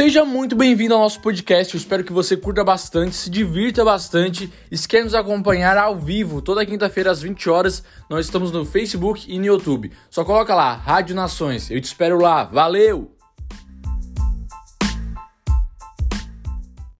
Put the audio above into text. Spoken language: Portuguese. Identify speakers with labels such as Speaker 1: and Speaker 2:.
Speaker 1: Seja muito bem-vindo ao nosso podcast. Eu espero que você curta bastante, se divirta bastante. E se quer nos acompanhar ao vivo, toda quinta-feira às 20 horas, nós estamos no Facebook e no YouTube. Só coloca lá, Rádio Nações. Eu te espero lá. Valeu!